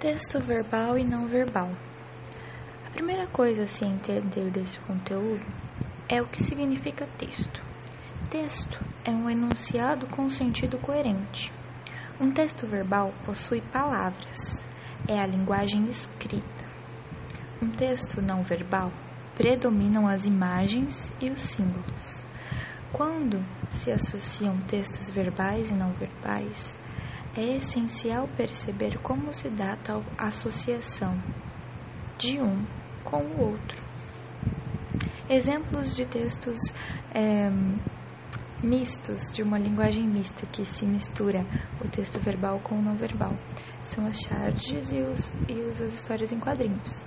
Texto verbal e não verbal. A primeira coisa a se entender desse conteúdo é o que significa texto. Texto é um enunciado com sentido coerente. Um texto verbal possui palavras, é a linguagem escrita. Um texto não verbal predominam as imagens e os símbolos. Quando se associam textos verbais e não verbais, é essencial perceber como se dá tal associação de um com o outro. Exemplos de textos é, mistos, de uma linguagem mista que se mistura o texto verbal com o não verbal, são as charges e, os, e as histórias em quadrinhos.